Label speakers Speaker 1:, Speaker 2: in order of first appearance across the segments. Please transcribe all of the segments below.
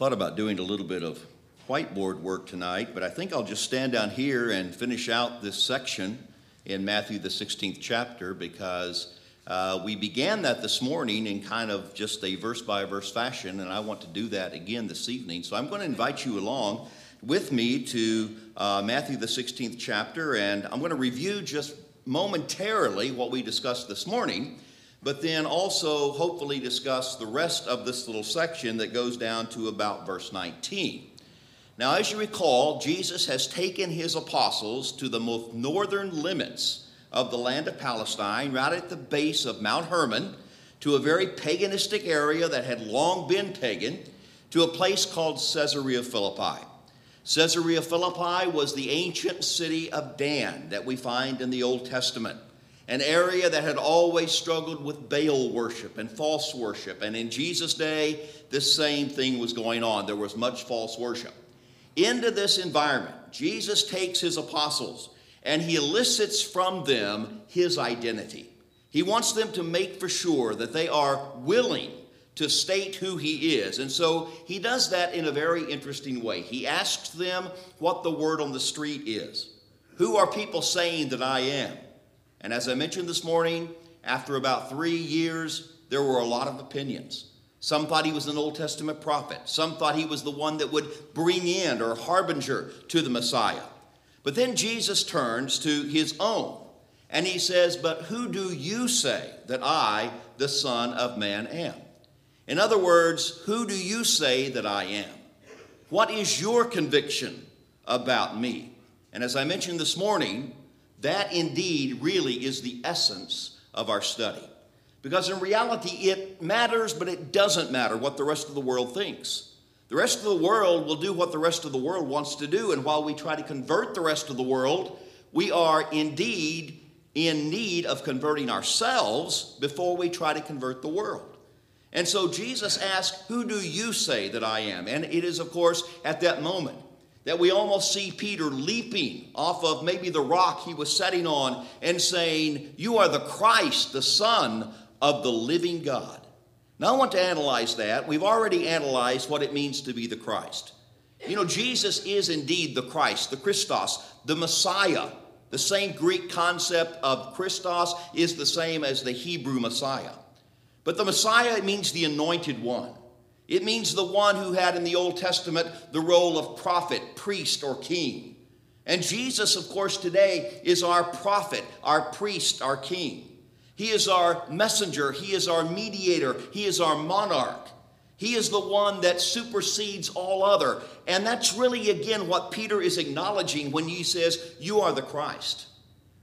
Speaker 1: thought about doing a little bit of whiteboard work tonight, but I think I'll just stand down here and finish out this section in Matthew, the 16th chapter, because uh, we began that this morning in kind of just a verse by verse fashion, and I want to do that again this evening. So I'm going to invite you along with me to uh, Matthew, the 16th chapter, and I'm going to review just momentarily what we discussed this morning but then also hopefully discuss the rest of this little section that goes down to about verse 19. Now, as you recall, Jesus has taken his apostles to the most northern limits of the land of Palestine, right at the base of Mount Hermon, to a very paganistic area that had long been pagan, to a place called Caesarea Philippi. Caesarea Philippi was the ancient city of Dan that we find in the Old Testament an area that had always struggled with Baal worship and false worship. And in Jesus' day, this same thing was going on. There was much false worship. Into this environment, Jesus takes his apostles and he elicits from them his identity. He wants them to make for sure that they are willing to state who he is. And so he does that in a very interesting way. He asks them what the word on the street is. Who are people saying that I am? And as I mentioned this morning, after about three years, there were a lot of opinions. Some thought he was an Old Testament prophet. Some thought he was the one that would bring in or harbinger to the Messiah. But then Jesus turns to his own and he says, But who do you say that I, the Son of Man, am? In other words, who do you say that I am? What is your conviction about me? And as I mentioned this morning, that indeed really is the essence of our study. Because in reality, it matters, but it doesn't matter what the rest of the world thinks. The rest of the world will do what the rest of the world wants to do, and while we try to convert the rest of the world, we are indeed in need of converting ourselves before we try to convert the world. And so Jesus asked, Who do you say that I am? And it is, of course, at that moment that we almost see Peter leaping off of maybe the rock he was setting on and saying, You are the Christ, the Son of the living God. Now, I want to analyze that. We've already analyzed what it means to be the Christ. You know, Jesus is indeed the Christ, the Christos, the Messiah. The same Greek concept of Christos is the same as the Hebrew Messiah. But the Messiah means the anointed one. It means the one who had in the Old Testament the role of prophet, priest, or king. And Jesus, of course, today is our prophet, our priest, our king. He is our messenger, He is our mediator, He is our monarch. He is the one that supersedes all other. And that's really, again, what Peter is acknowledging when he says, You are the Christ.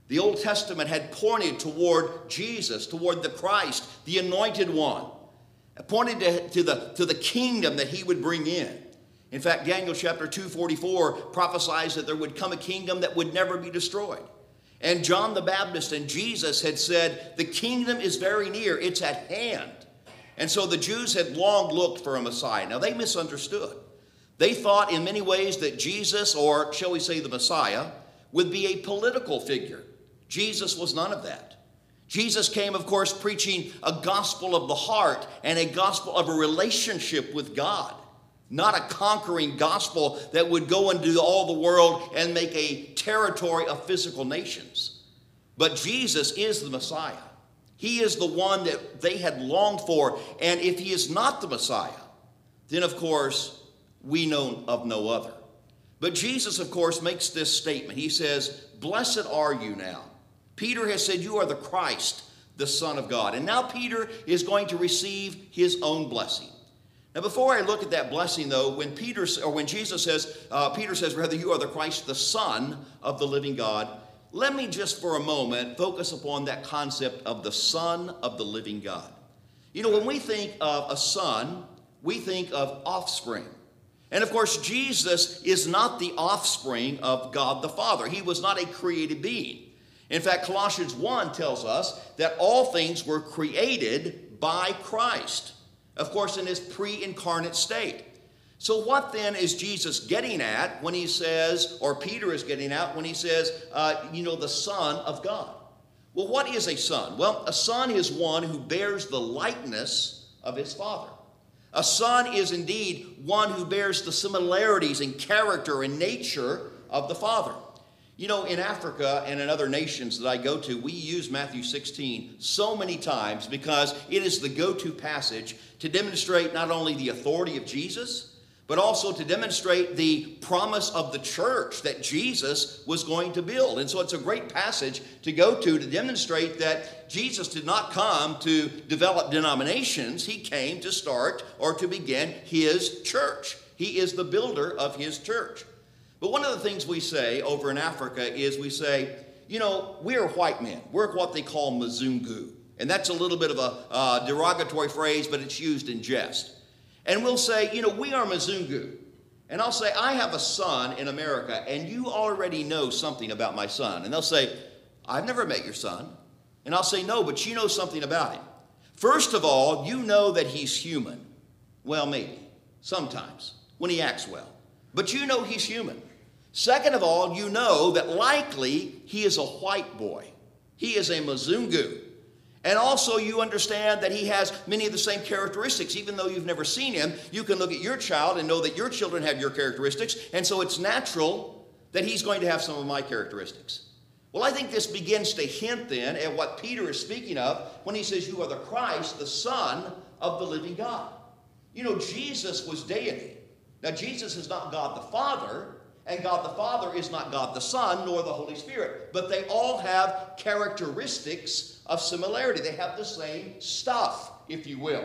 Speaker 1: The Old Testament had pointed toward Jesus, toward the Christ, the anointed one pointed to, to, the, to the kingdom that he would bring in. In fact, Daniel chapter 244 prophesies that there would come a kingdom that would never be destroyed. And John the Baptist and Jesus had said, The kingdom is very near, it's at hand. And so the Jews had long looked for a Messiah. Now they misunderstood. They thought in many ways that Jesus, or shall we say the Messiah, would be a political figure. Jesus was none of that. Jesus came, of course, preaching a gospel of the heart and a gospel of a relationship with God, not a conquering gospel that would go into all the world and make a territory of physical nations. But Jesus is the Messiah. He is the one that they had longed for. And if he is not the Messiah, then of course we know of no other. But Jesus, of course, makes this statement. He says, Blessed are you now Peter has said, You are the Christ, the Son of God. And now Peter is going to receive his own blessing. Now, before I look at that blessing, though, when Peter or when Jesus says, uh, Peter says, rather, you are the Christ, the Son of the living God. Let me just for a moment focus upon that concept of the Son of the living God. You know, when we think of a son, we think of offspring. And of course, Jesus is not the offspring of God the Father. He was not a created being. In fact, Colossians 1 tells us that all things were created by Christ, of course, in his pre incarnate state. So, what then is Jesus getting at when he says, or Peter is getting at when he says, uh, you know, the Son of God? Well, what is a son? Well, a son is one who bears the likeness of his father. A son is indeed one who bears the similarities in character and nature of the father. You know, in Africa and in other nations that I go to, we use Matthew 16 so many times because it is the go to passage to demonstrate not only the authority of Jesus, but also to demonstrate the promise of the church that Jesus was going to build. And so it's a great passage to go to to demonstrate that Jesus did not come to develop denominations, he came to start or to begin his church. He is the builder of his church. But one of the things we say over in Africa is we say, you know, we're white men. We're what they call Mzungu. And that's a little bit of a uh, derogatory phrase, but it's used in jest. And we'll say, you know, we are Mzungu. And I'll say, I have a son in America, and you already know something about my son. And they'll say, I've never met your son. And I'll say, no, but you know something about him. First of all, you know that he's human. Well, maybe, sometimes, when he acts well. But you know he's human. Second of all, you know that likely he is a white boy. He is a Mzungu. And also, you understand that he has many of the same characteristics. Even though you've never seen him, you can look at your child and know that your children have your characteristics. And so it's natural that he's going to have some of my characteristics. Well, I think this begins to hint then at what Peter is speaking of when he says, You are the Christ, the Son of the living God. You know, Jesus was deity. Now, Jesus is not God the Father, and God the Father is not God the Son nor the Holy Spirit. But they all have characteristics of similarity. They have the same stuff, if you will.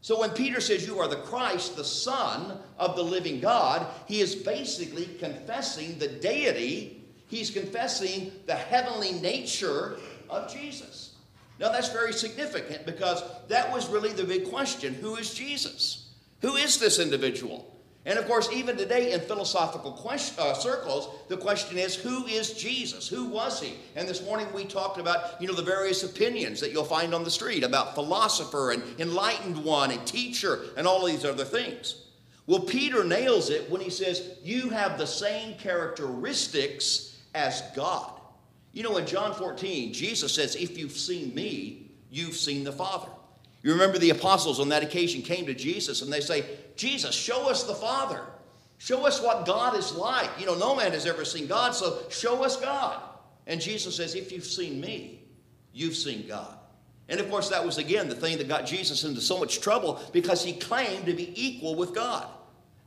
Speaker 1: So when Peter says, You are the Christ, the Son of the living God, he is basically confessing the deity, he's confessing the heavenly nature of Jesus. Now that's very significant because that was really the big question who is Jesus? Who is this individual? And of course, even today in philosophical uh, circles, the question is, who is Jesus? Who was he? And this morning we talked about, you know, the various opinions that you'll find on the street about philosopher and enlightened one and teacher and all these other things. Well, Peter nails it when he says, you have the same characteristics as God. You know, in John 14, Jesus says, if you've seen me, you've seen the Father. You remember the apostles on that occasion came to Jesus and they say, Jesus, show us the Father. Show us what God is like. You know, no man has ever seen God, so show us God. And Jesus says, If you've seen me, you've seen God. And of course, that was again the thing that got Jesus into so much trouble because he claimed to be equal with God.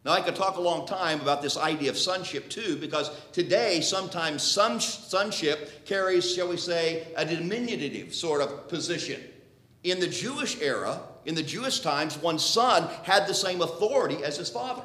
Speaker 1: Now, I could talk a long time about this idea of sonship too, because today sometimes sonship carries, shall we say, a diminutive sort of position. In the Jewish era, in the Jewish times, one son had the same authority as his father.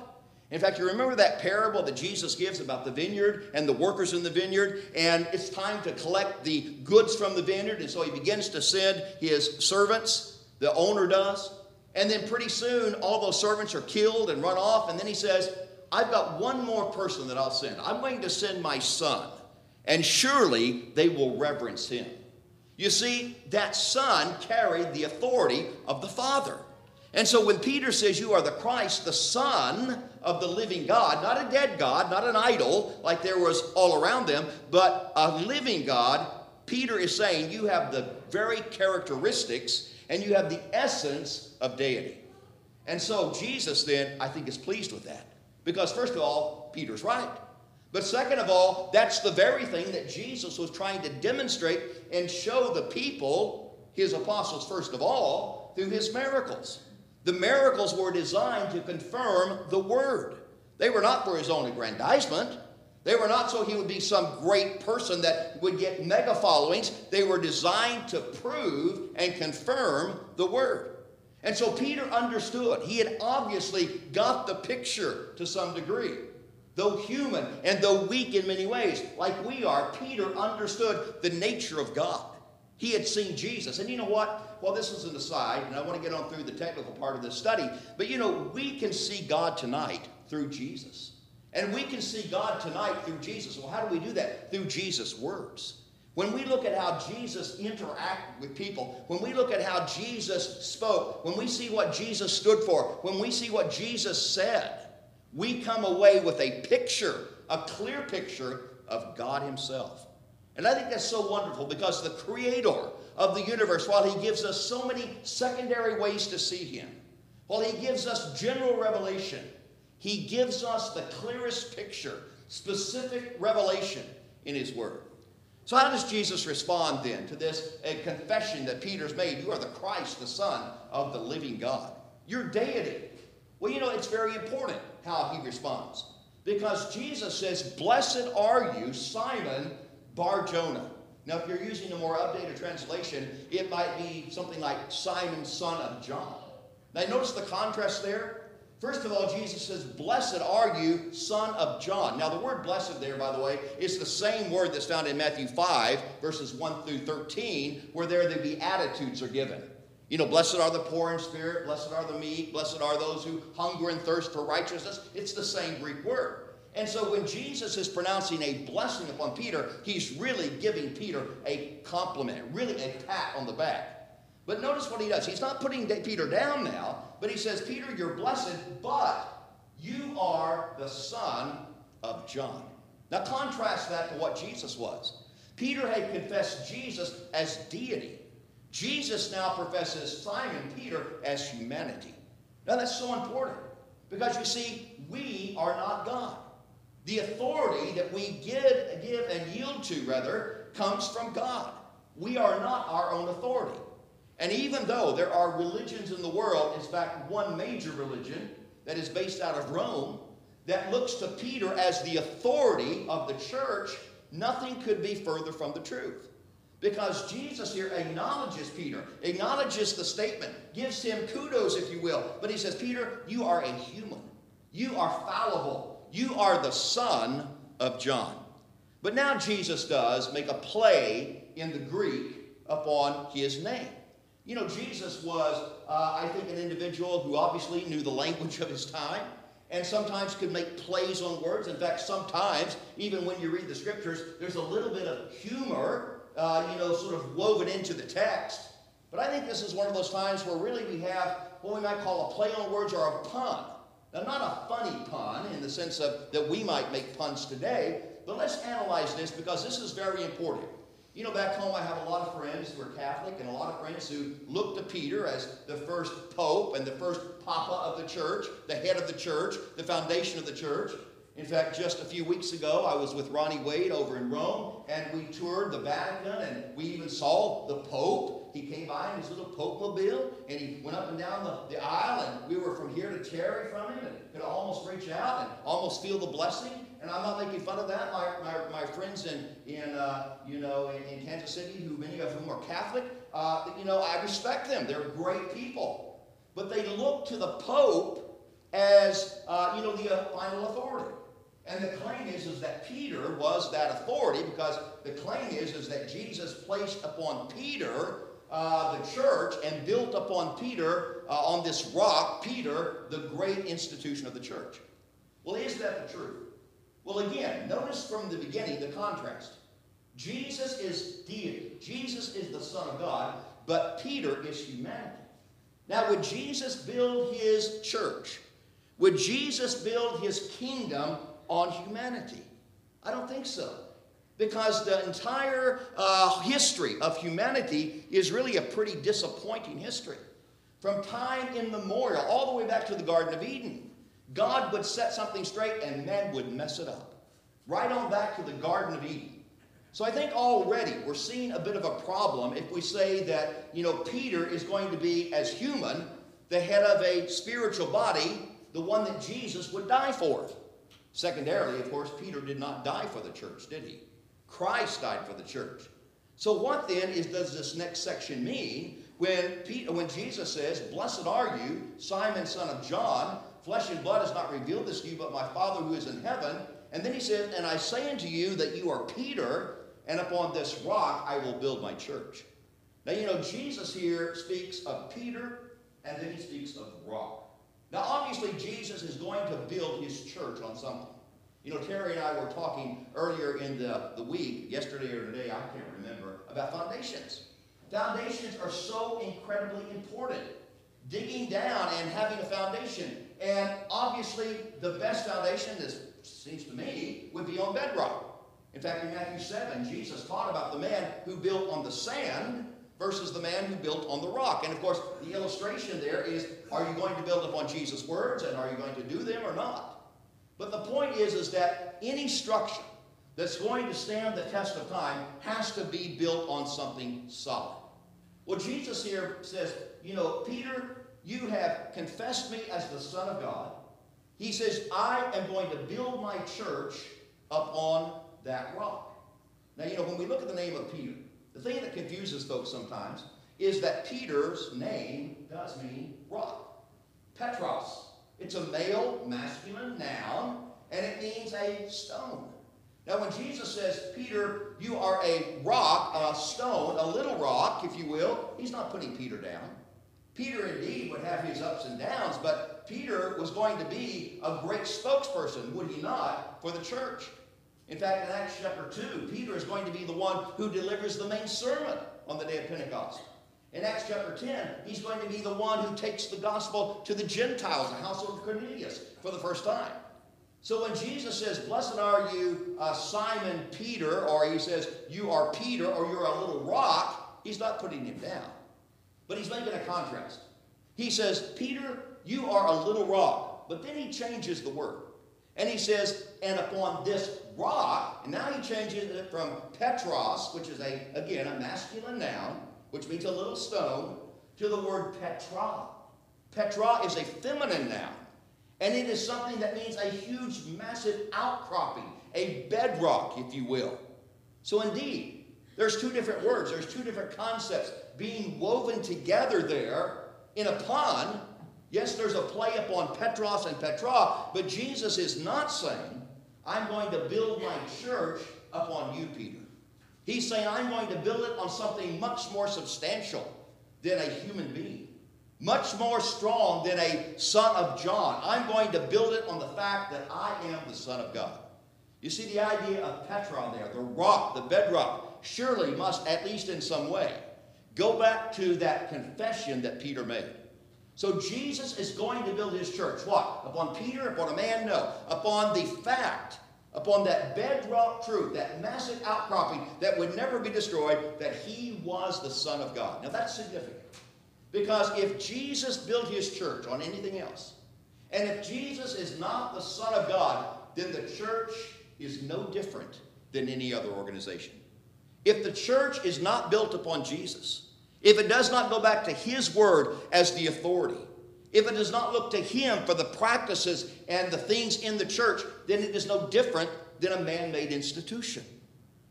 Speaker 1: In fact, you remember that parable that Jesus gives about the vineyard and the workers in the vineyard, and it's time to collect the goods from the vineyard, and so he begins to send his servants, the owner does, and then pretty soon all those servants are killed and run off, and then he says, I've got one more person that I'll send. I'm going to send my son, and surely they will reverence him. You see, that son carried the authority of the Father. And so when Peter says, You are the Christ, the Son of the living God, not a dead God, not an idol like there was all around them, but a living God, Peter is saying, You have the very characteristics and you have the essence of deity. And so Jesus then, I think, is pleased with that. Because, first of all, Peter's right. But second of all, that's the very thing that Jesus was trying to demonstrate and show the people, his apostles first of all, through his miracles. The miracles were designed to confirm the word. They were not for his own aggrandizement. They were not so he would be some great person that would get mega followings. They were designed to prove and confirm the word. And so Peter understood. He had obviously got the picture to some degree. Though human and though weak in many ways, like we are, Peter understood the nature of God. He had seen Jesus. And you know what? Well, this is an aside, and I want to get on through the technical part of this study. But you know, we can see God tonight through Jesus. And we can see God tonight through Jesus. Well, how do we do that? Through Jesus' words. When we look at how Jesus interacted with people, when we look at how Jesus spoke, when we see what Jesus stood for, when we see what Jesus said, we come away with a picture, a clear picture of God Himself. And I think that's so wonderful because the Creator of the universe, while He gives us so many secondary ways to see Him, While he gives us general revelation, he gives us the clearest picture, specific revelation in his word. So, how does Jesus respond then to this a confession that Peter's made? You are the Christ, the Son of the living God. Your deity. Well, you know, it's very important how he responds. Because Jesus says, Blessed are you, Simon Bar Jonah. Now, if you're using a more updated translation, it might be something like Simon, son of John. Now, notice the contrast there. First of all, Jesus says, Blessed are you, son of John. Now, the word blessed there, by the way, is the same word that's found in Matthew 5, verses 1 through 13, where there the Beatitudes are given. You know, blessed are the poor in spirit, blessed are the meek, blessed are those who hunger and thirst for righteousness. It's the same Greek word. And so when Jesus is pronouncing a blessing upon Peter, he's really giving Peter a compliment, really a pat on the back. But notice what he does. He's not putting Peter down now, but he says, Peter, you're blessed, but you are the son of John. Now contrast that to what Jesus was. Peter had confessed Jesus as deity. Jesus now professes Simon Peter as humanity. Now that's so important because you see, we are not God. The authority that we give, give and yield to, rather, comes from God. We are not our own authority. And even though there are religions in the world, in fact, one major religion that is based out of Rome, that looks to Peter as the authority of the church, nothing could be further from the truth. Because Jesus here acknowledges Peter, acknowledges the statement, gives him kudos, if you will. But he says, Peter, you are a human. You are fallible. You are the son of John. But now Jesus does make a play in the Greek upon his name. You know, Jesus was, uh, I think, an individual who obviously knew the language of his time and sometimes could make plays on words. In fact, sometimes, even when you read the scriptures, there's a little bit of humor, uh, you know, sort of woven into the text. But I think this is one of those times where really we have what we might call a play on words or a pun. Now, not a funny pun in the sense of that we might make puns today, but let's analyze this because this is very important. You know, back home I have a lot of friends who are Catholic and a lot of friends who look to Peter as the first pope and the first papa of the church, the head of the church, the foundation of the church. In fact, just a few weeks ago, I was with Ronnie Wade over in Rome, and we toured the Vatican, and we even saw the Pope. He came by in his little Pope mobile, and he went up and down the, the aisle, and we were from here to Terry from him, and could almost reach out and almost feel the blessing and I'm not making fun of that. My, my, my friends in, in uh, you know, in, in, Kansas City, who many of whom are Catholic, uh, you know, I respect them. They're great people. But they look to the Pope as, uh, you know, the uh, final authority. And the claim is, is that Peter was that authority because the claim is, is that Jesus placed upon Peter uh, the church and built upon Peter, uh, on this rock, Peter, the great institution of the church. Well, is that the truth? Well, again, notice from the beginning the contrast. Jesus is deity. Jesus is the Son of God, but Peter is humanity. Now, would Jesus build his church? Would Jesus build his kingdom on humanity? I don't think so. Because the entire uh, history of humanity is really a pretty disappointing history. From time immemorial, all the way back to the Garden of Eden, God would set something straight and man would mess it up. Right on back to the Garden of Eden. So I think already we're seeing a bit of a problem if we say that, you know, Peter is going to be, as human, the head of a spiritual body, the one that Jesus would die for. Secondarily, of course, Peter did not die for the church, did he? Christ died for the church. So what then is, does this next section mean when, Peter, when Jesus says, Blessed are you, Simon son of John, Flesh and blood has not revealed this to you, but my Father who is in heaven. And then he says, And I say unto you that you are Peter, and upon this rock I will build my church. Now, you know, Jesus here speaks of Peter, and then he speaks of rock. Now, obviously, Jesus is going to build his church on something. You know, Terry and I were talking earlier in the, the week, yesterday or today, I can't remember, about foundations. Foundations are so incredibly important. Digging down and having a foundation and obviously, the best foundation, this seems to me, would be on bedrock. In fact, in Matthew 7, Jesus taught about the man who built on the sand, versus the man who built on the rock. And of course, the illustration there is are you going to build upon Jesus' words and are you going to do them or not? But the point is, is that any structure that's going to stand the test of time has to be built on something solid. Well, Jesus here says, you know, Peter, you have confessed me as the Son of God. He says, I am going to build my church upon that rock. Now, you know, when we look at the name of Peter, the thing that confuses folks sometimes is that Peter's name does mean rock. Petros. It's a male, masculine noun, and it means a stone. Now, when Jesus says, Peter, you are a rock, a stone, a little rock, if you will, he's not putting Peter down. Peter indeed would have his ups and downs, but Peter was going to be a great spokesperson, would he not, for the church. In fact, in Acts chapter 2, Peter is going to be the one who delivers the main sermon on the day of Pentecost. In Acts chapter 10, he's going to be the one who takes the gospel to the Gentiles, the household of Cornelius, for the first time. So when Jesus says, Blessed are you, uh, Simon Peter, or he says, You are Peter, or you're a little rock, he's not putting him down. But he's making a contrast. He says, Peter, you are a little rock. But then he changes the word. And he says, And upon this rock, and now he changes it from Petros, which is a, again, a masculine noun, which means a little stone, to the word Petra. Petra is a feminine noun. And it is something that means a huge, massive outcropping, a bedrock, if you will. So, indeed, there's two different words, there's two different concepts being woven together there in a pun. Yes, there's a play upon Petros and Petra, but Jesus is not saying, I'm going to build my church upon you, Peter. He's saying, I'm going to build it on something much more substantial than a human being much more strong than a son of John. I'm going to build it on the fact that I am the Son of God. You see the idea of Petra there, the rock, the bedrock, surely must, at least in some way, go back to that confession that Peter made. So Jesus is going to build his church. What? Upon Peter? Upon a man? No. Upon the fact, upon that bedrock truth, that massive outcropping that would never be destroyed, that he was the Son of God. Now that's significant. Because if Jesus built his church on anything else, and if Jesus is not the Son of God, then the church is no different than any other organization. If the church is not built upon Jesus, if it does not go back to his word as the authority, if it does not look to him for the practices and the things in the church, then it is no different than a man made institution.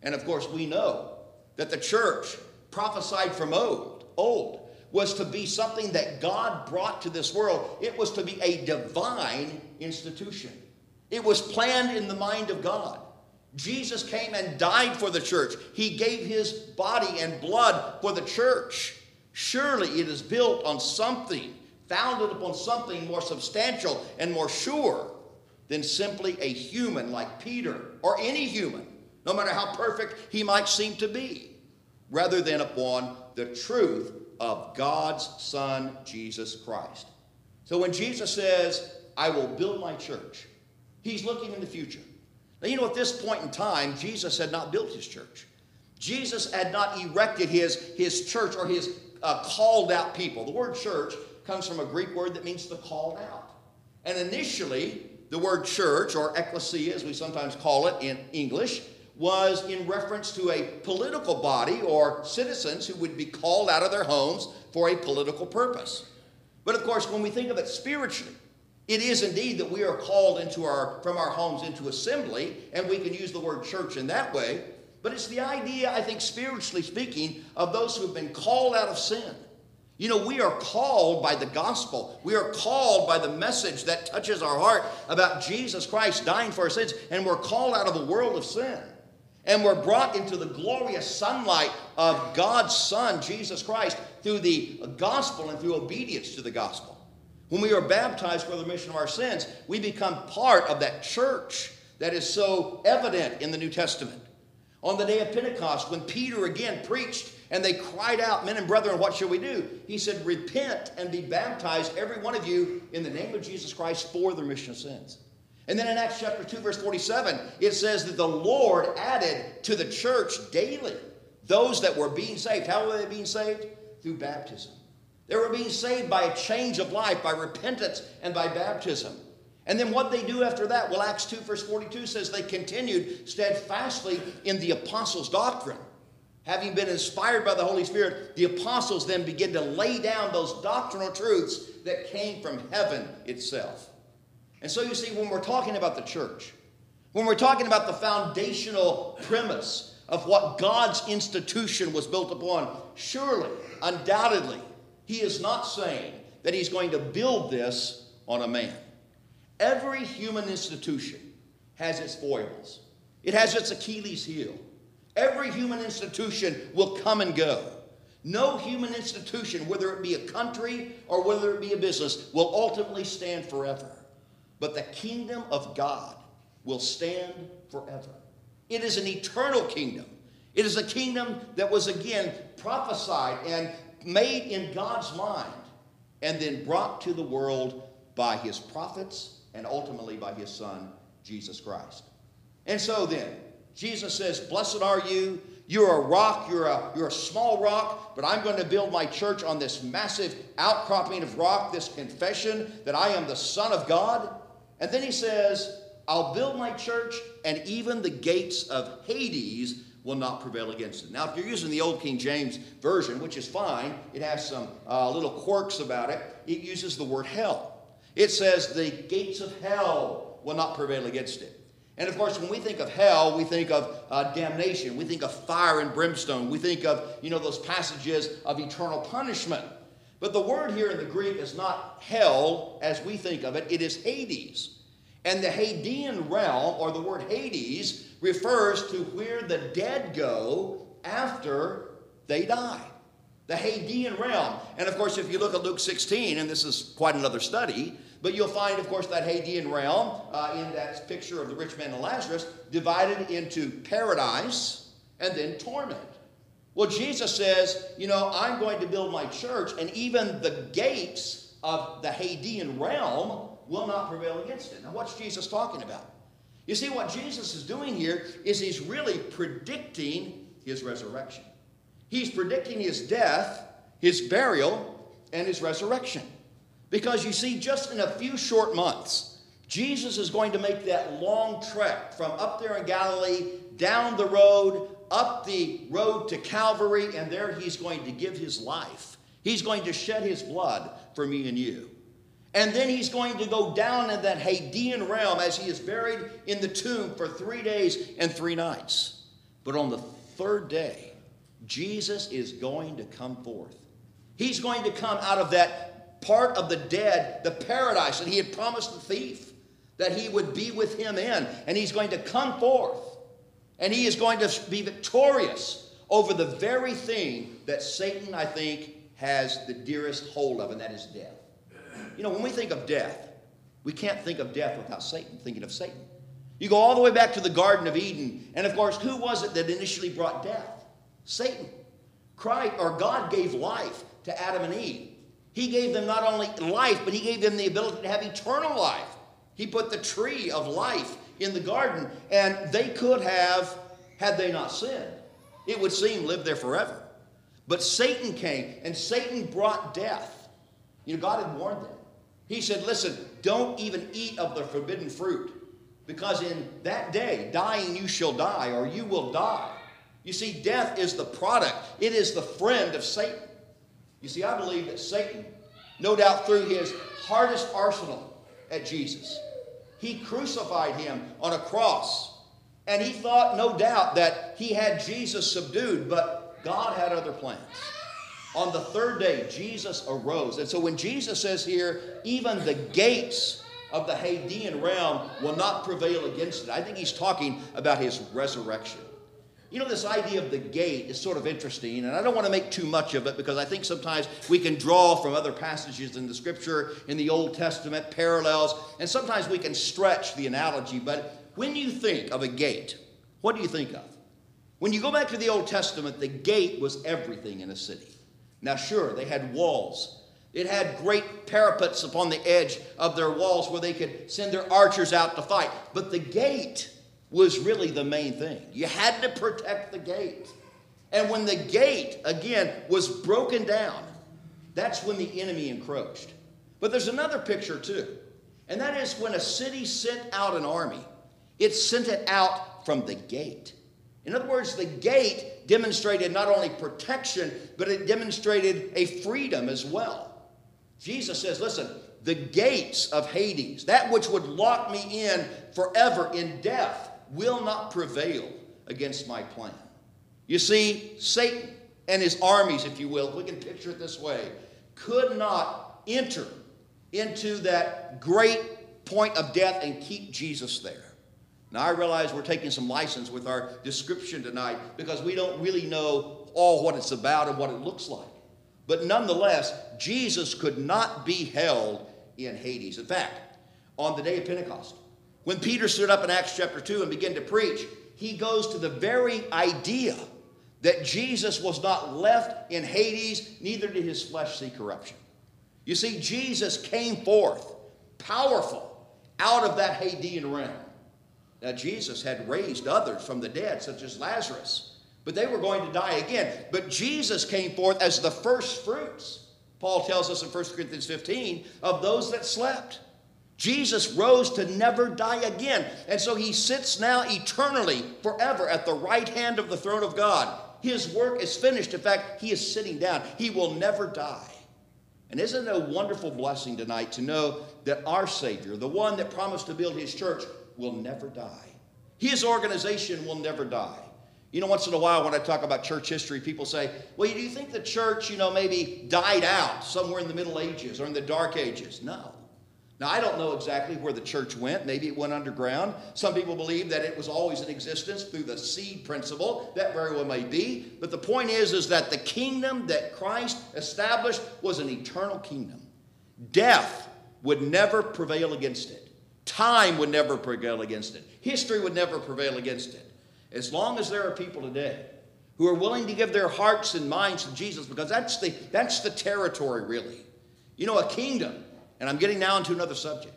Speaker 1: And of course, we know that the church prophesied from old, old was to be something that God brought to this world. It was to be a divine institution. It was planned in the mind of God. Jesus came and died for the church. He gave his body and blood for the church. Surely it is built on something, founded upon something more substantial and more sure than simply a human like Peter or any human, no matter how perfect he might seem to be, rather than upon the truth of God's Son, Jesus Christ. So when Jesus says, I will build my church, he's looking in the future. Now, you know, at this point in time, Jesus had not built his church. Jesus had not erected his, his church or his uh, called out people. The word church comes from a Greek word that means the called out. And initially, the word church, or ecclesia as we sometimes call it in English, was in reference to a political body or citizens who would be called out of their homes for a political purpose. But of course, when we think of it spiritually, it is indeed that we are called into our, from our homes into assembly, and we can use the word church in that way. But it's the idea, I think, spiritually speaking, of those who have been called out of sin. You know, we are called by the gospel. We are called by the message that touches our heart about Jesus Christ dying for our sins, and we're called out of a world of sin and we're brought into the glorious sunlight of God's Son, Jesus Christ, through the gospel and through obedience to the gospel. When we are baptized for the remission of our sins, we become part of that church that is so evident in the New Testament. On the day of Pentecost, when Peter again preached and they cried out, Men and brethren, what shall we do? He said, Repent and be baptized, every one of you, in the name of Jesus Christ for the remission of sins. And then in Acts chapter 2, verse 47, it says that the Lord added to the church daily those that were being saved. How were they being saved? Through baptism. They were being saved by a change of life, by repentance, and by baptism. And then what they do after that? Well, Acts 2, verse 42 says they continued steadfastly in the apostles' doctrine. Having been inspired by the Holy Spirit, the apostles then begin to lay down those doctrinal truths that came from heaven itself. And so you see, when we're talking about the church, when we're talking about the foundational premise of what God's institution was built upon, surely, undoubtedly, He is not saying that He's going to build this on a man. Every human institution has its foibles, it has its Achilles heel. Every human institution will come and go. No human institution, whether it be a country or whether it be a business, will ultimately stand forever. But the kingdom of God will stand forever. It is an eternal kingdom. It is a kingdom that was again prophesied and made in God's mind and then brought to the world by his prophets and ultimately by his son, Jesus Christ. And so then, Jesus says, Blessed are you. You're a rock, you're a, you're a small rock, but I'm going to build my church on this massive outcropping of rock, this confession that I am the Son of God. And then he says, I'll build my church, and even the gates of Hades will not prevail against it. Now, if you're using the Old King James Version, which is fine, it has some uh, little quirks about it, it uses the word hell. It says, The gates of hell will not prevail against it. And of course, when we think of hell, we think of uh, damnation. We think of fire and brimstone. We think of, you know, those passages of eternal punishment. But the word here in the Greek is not hell as we think of it, it is Hades. And the Hadean realm, or the word Hades, refers to where the dead go after they die. The Hadean realm. And of course, if you look at Luke 16, and this is quite another study, but you'll find, of course, that Hadean realm uh, in that picture of the rich man and Lazarus divided into paradise and then torment. Well, Jesus says, you know, I'm going to build my church, and even the gates of the Hadean realm will not prevail against it. Now, what's Jesus talking about? You see, what Jesus is doing here is he's really predicting his resurrection. He's predicting his death, his burial, and his resurrection. Because you see, just in a few short months, Jesus is going to make that long trek from up there in Galilee, down the road, up the road to Calvary, and there he's going to give his life. He's going to shed his blood for me and you. And then he's going to go down in that Hadean realm as he is buried in the tomb for three days and three nights. But on the third day, Jesus is going to come forth. He's going to come out of that part of the dead, the paradise that he had promised the thief that he would be with him in. And he's going to come forth and he is going to be victorious over the very thing that Satan, I think, has the dearest hold of, and that is death. You know, when we think of death, we can't think of death without Satan, thinking of Satan. You go all the way back to the Garden of Eden, and of course, who was it that initially brought death? Satan. Christ, or God gave life to Adam and Eve. He gave them not only life, but He gave them the ability to have eternal life. He put the tree of life in the garden, and they could have, had they not sinned, it would seem, lived there forever. But Satan came, and Satan brought death. You know, God had warned them. He said, Listen, don't even eat of the forbidden fruit, because in that day, dying you shall die, or you will die. You see, death is the product, it is the friend of Satan. You see, I believe that Satan, no doubt threw his hardest arsenal at Jesus. He crucified him on a cross. And he thought, no doubt, that he had Jesus subdued, but God had other plans. On the third day, Jesus arose. And so when Jesus says here, even the gates of the Hadean realm will not prevail against it, I think he's talking about his resurrection. You know, this idea of the gate is sort of interesting, and I don't want to make too much of it because I think sometimes we can draw from other passages in the scripture, in the Old Testament, parallels, and sometimes we can stretch the analogy. But when you think of a gate, what do you think of? When you go back to the Old Testament, the gate was everything in a city. Now, sure, they had walls. It had great parapets upon the edge of their walls where they could send their archers out to fight. But the gate was really the main thing. You had to protect the gate. And when the gate, again, was broken down, that's when the enemy encroached. But there's another picture too, and that is when a city sent out an army, it sent it out from the gate. In other words, the gate demonstrated not only protection, but it demonstrated a freedom as well. Jesus says, listen, the gates of Hades, that which would lock me in forever in death, will not prevail against my plan. You see, Satan and his armies, if you will, if we can picture it this way, could not enter into that great point of death and keep Jesus there. Now, I realize we're taking some license with our description tonight because we don't really know all what it's about and what it looks like. But nonetheless, Jesus could not be held in Hades. In fact, on the day of Pentecost, when Peter stood up in Acts chapter 2 and began to preach, he goes to the very idea that Jesus was not left in Hades, neither did his flesh see corruption. You see, Jesus came forth powerful out of that Hadean realm. Now, Jesus had raised others from the dead, such as Lazarus, but they were going to die again. But Jesus came forth as the first fruits, Paul tells us in 1 Corinthians 15, of those that slept. Jesus rose to never die again. And so he sits now eternally, forever, at the right hand of the throne of God. His work is finished. In fact, he is sitting down. He will never die. And isn't it a wonderful blessing tonight to know that our Savior, the one that promised to build his church, will never die? His organization will never die. You know, once in a while when I talk about church history, people say, well, do you think the church, you know, maybe died out somewhere in the Middle Ages or in the Dark Ages? No. Now, I don't know exactly where the church went. Maybe it went underground. Some people believe that it was always in existence through the seed principle. That very well may be. But the point is, is that the kingdom that Christ established was an eternal kingdom. Death would never prevail against it. Time would never prevail against it. History would never prevail against it. As long as there are people today who are willing to give their hearts and minds to Jesus, because that's the, that's the territory, really. You know, a kingdom and I'm getting now into another subject.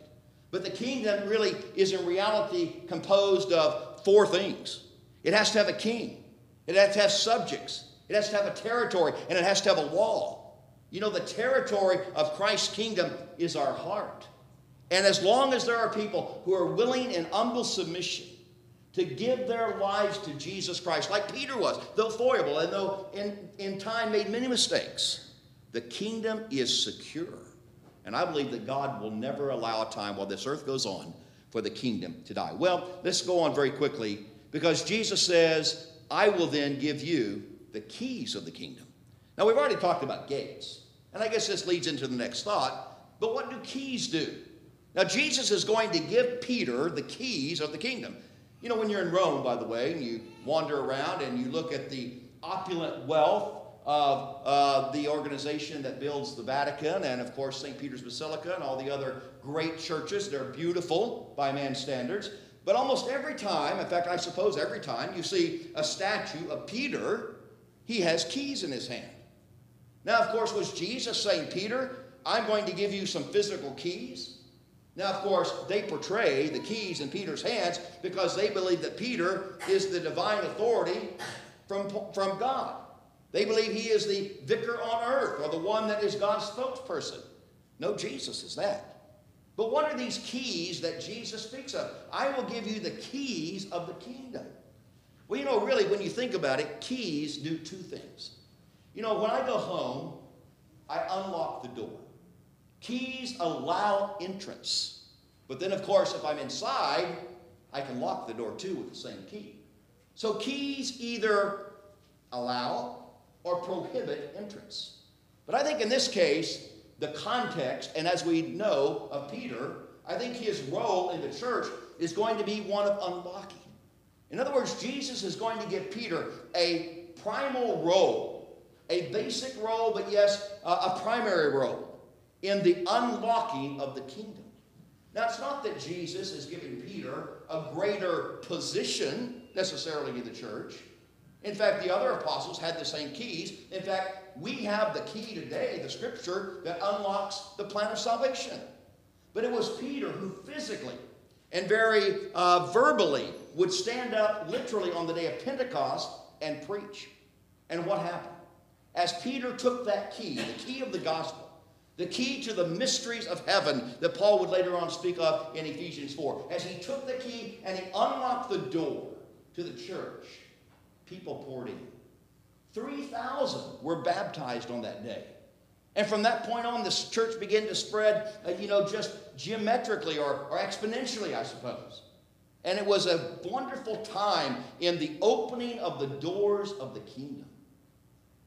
Speaker 1: But the kingdom really is in reality composed of four things it has to have a king, it has to have subjects, it has to have a territory, and it has to have a wall. You know, the territory of Christ's kingdom is our heart. And as long as there are people who are willing in humble submission to give their lives to Jesus Christ, like Peter was, though foible and though in, in time made many mistakes, the kingdom is secure. And I believe that God will never allow a time while this earth goes on for the kingdom to die. Well, let's go on very quickly because Jesus says, I will then give you the keys of the kingdom. Now, we've already talked about gates, and I guess this leads into the next thought. But what do keys do? Now, Jesus is going to give Peter the keys of the kingdom. You know, when you're in Rome, by the way, and you wander around and you look at the opulent wealth of uh, the organization that builds the Vatican and, of course, St. Peter's Basilica and all the other great churches. They're beautiful by man's standards. But almost every time, in fact, I suppose every time, you see a statue of Peter, he has keys in his hand. Now, of course, was Jesus saying, Peter, I'm going to give you some physical keys? Now, of course, they portray the keys in Peter's hands because they believe that Peter is the divine authority from, from God. They believe he is the vicar on earth or the one that is God's spokesperson. No, Jesus is that. But what are these keys that Jesus speaks of? I will give you the keys of the kingdom. Well, you know, really, when you think about it, keys do two things. You know, when I go home, I unlock the door. Keys allow entrance. But then, of course, if I'm inside, I can lock the door too with the same key. So keys either allow or prohibit entrance. But I think in this case, the context, and as we know of Peter, I think his role in the church is going to be one of unlocking. In other words, Jesus is going to give Peter a primal role, a basic role, but yes, a primary role in the unlocking of the kingdom. Now, it's not that Jesus is giving Peter a greater position necessarily in the church. In fact, the other apostles had the same keys. In fact, we have the key today, the scripture, that unlocks the plan of salvation. But it was Peter who physically and very uh, verbally would stand up literally on the day of Pentecost and preach. And what happened? As Peter took that key, the key of the gospel, the key to the mysteries of heaven that Paul would later on speak of in Ephesians 4, as he took the key and he unlocked the door to the church, people poured in. 3,000 were baptized on that day. And from that point on, the church began to spread, uh, you know, just geometrically or, or exponentially, I suppose. And it was a wonderful time in the opening of the doors of the kingdom.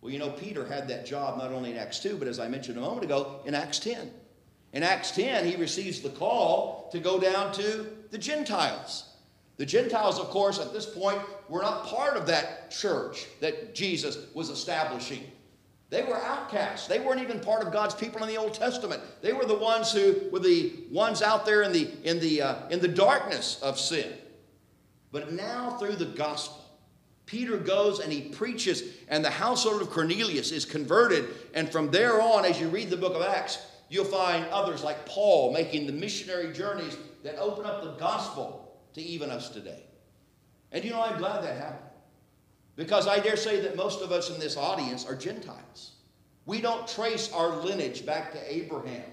Speaker 1: Well, you know, Peter had that job not only in Acts 2, but as I mentioned a moment ago, in Acts 10. In Acts 10, he receives the call to go down to the Gentiles. The Gentiles, of course, at this point, were not part of that church that Jesus was establishing. They were outcasts. They weren't even part of God's people in the Old Testament. They were the ones who were the ones out there in the, in the, uh, in the darkness of sin. But now, through the gospel, Peter goes and he preaches, and the household of Cornelius is converted. And from there on, as you read the book of Acts, you'll find others like Paul making the missionary journeys that open up the gospel to even us today. And you know, I'm glad that happened. Because I dare say that most of us in this audience are Gentiles. We don't trace our lineage back to Abraham.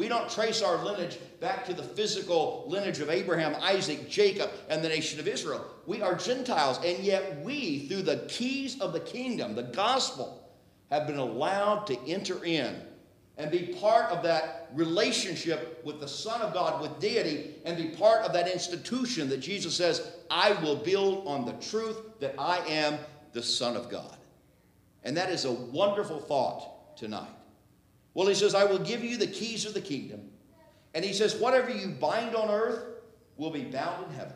Speaker 1: We don't trace our lineage back to the physical lineage of Abraham, Isaac, Jacob, and the nation of Israel. We are Gentiles, and yet we, through the keys of the kingdom, the gospel, have been allowed to enter in and be part of that relationship with the Son of God, with deity, and be part of that institution that Jesus says, I will build on the truth that I am the Son of God. And that is a wonderful thought tonight. Well, he says, I will give you the keys of the kingdom. And he says, whatever you bind on earth will be bound in heaven.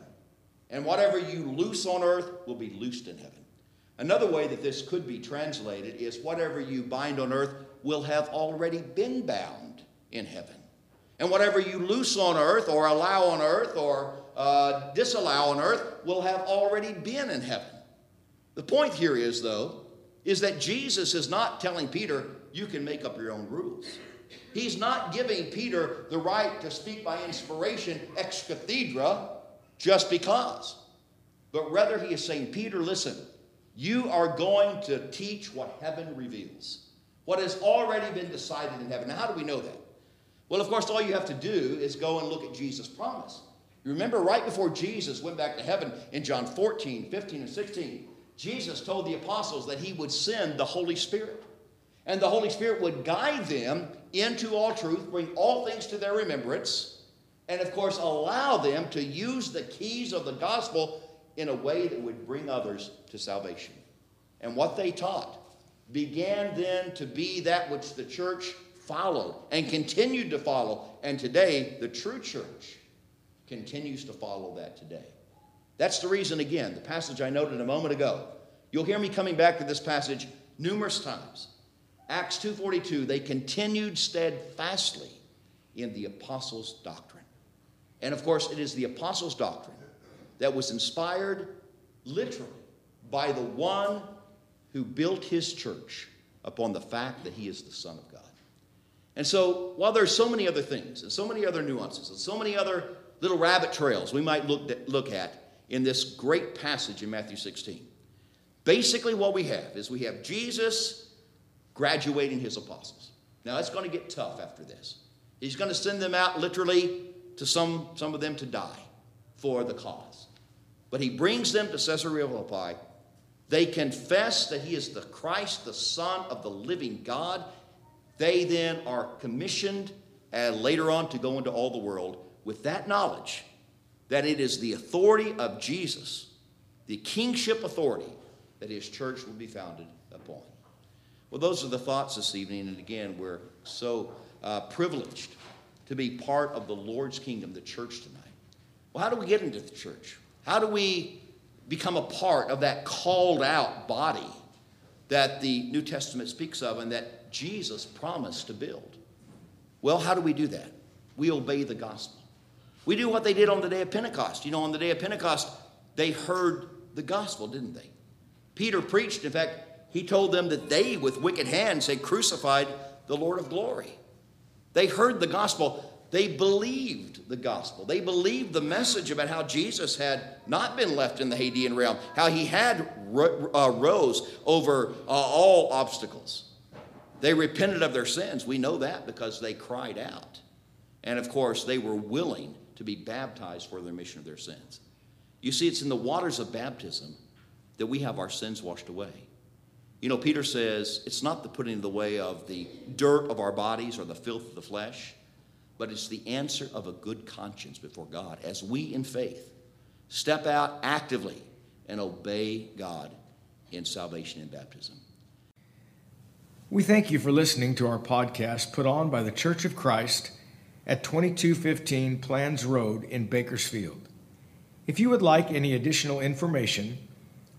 Speaker 1: And whatever you loose on earth will be loosed in heaven. Another way that this could be translated is whatever you bind on earth will have already been bound in heaven. And whatever you loose on earth or allow on earth or uh, disallow on earth will have already been in heaven. The point here is, though, is that Jesus is not telling Peter, you can make up your own rules. He's not giving Peter the right to speak by inspiration ex cathedra just because. But rather, he is saying, Peter, listen, you are going to teach what heaven reveals, what has already been decided in heaven. Now, how do we know that? Well, of course, all you have to do is go and look at Jesus' promise. You remember right before Jesus went back to heaven in John 14, 15, and 16, Jesus told the apostles that he would send the Holy Spirit. And the Holy Spirit would guide them into all truth, bring all things to their remembrance, and of course, allow them to use the keys of the gospel in a way that would bring others to salvation. And what they taught began then to be that which the church followed and continued to follow. And today, the true church continues to follow that today. That's the reason, again, the passage I noted a moment ago. You'll hear me coming back to this passage numerous times. Acts 2:42 they continued steadfastly in the apostles' doctrine. And of course it is the apostles' doctrine that was inspired literally by the one who built his church upon the fact that he is the son of God. And so while there's so many other things and so many other nuances and so many other little rabbit trails we might look, look at in this great passage in Matthew 16. Basically, what we have is we have Jesus graduating his apostles. Now, it's going to get tough after this. He's going to send them out literally to some, some of them to die for the cause. But he brings them to Caesarea Philippi. They confess that he is the Christ, the Son of the living God. They then are commissioned and later on to go into all the world with that knowledge that it is the authority of Jesus, the kingship authority, that his church will be founded. Well, those are the thoughts this evening, and again, we're so uh, privileged to be part of the Lord's kingdom, the church tonight. Well, how do we get into the church? How do we become a part of that called out body that the New Testament speaks of and that Jesus promised to build? Well, how do we do that? We obey the gospel. We do what they did on the day of Pentecost. You know, on the day of Pentecost, they heard the gospel, didn't they? Peter preached. In fact, he told them that they, with wicked hands, had crucified the Lord of glory. They heard the gospel. They believed the gospel. They believed the message about how Jesus had not been left in the Hadean realm, how he had ro- uh, rose over uh, all obstacles. They repented of their sins. We know that because they cried out. And of course, they were willing to be baptized for the remission of their sins. You see, it's in the waters of baptism that we have our sins washed away. You know, Peter says it's not the putting in the way of the dirt of our bodies or the filth of the flesh, but it's the answer of a good conscience before God as we, in faith, step out actively and obey God in salvation and baptism.
Speaker 2: We thank you for listening to our podcast put on by the Church of Christ at 2215 Planz Road in Bakersfield. If you would like any additional information,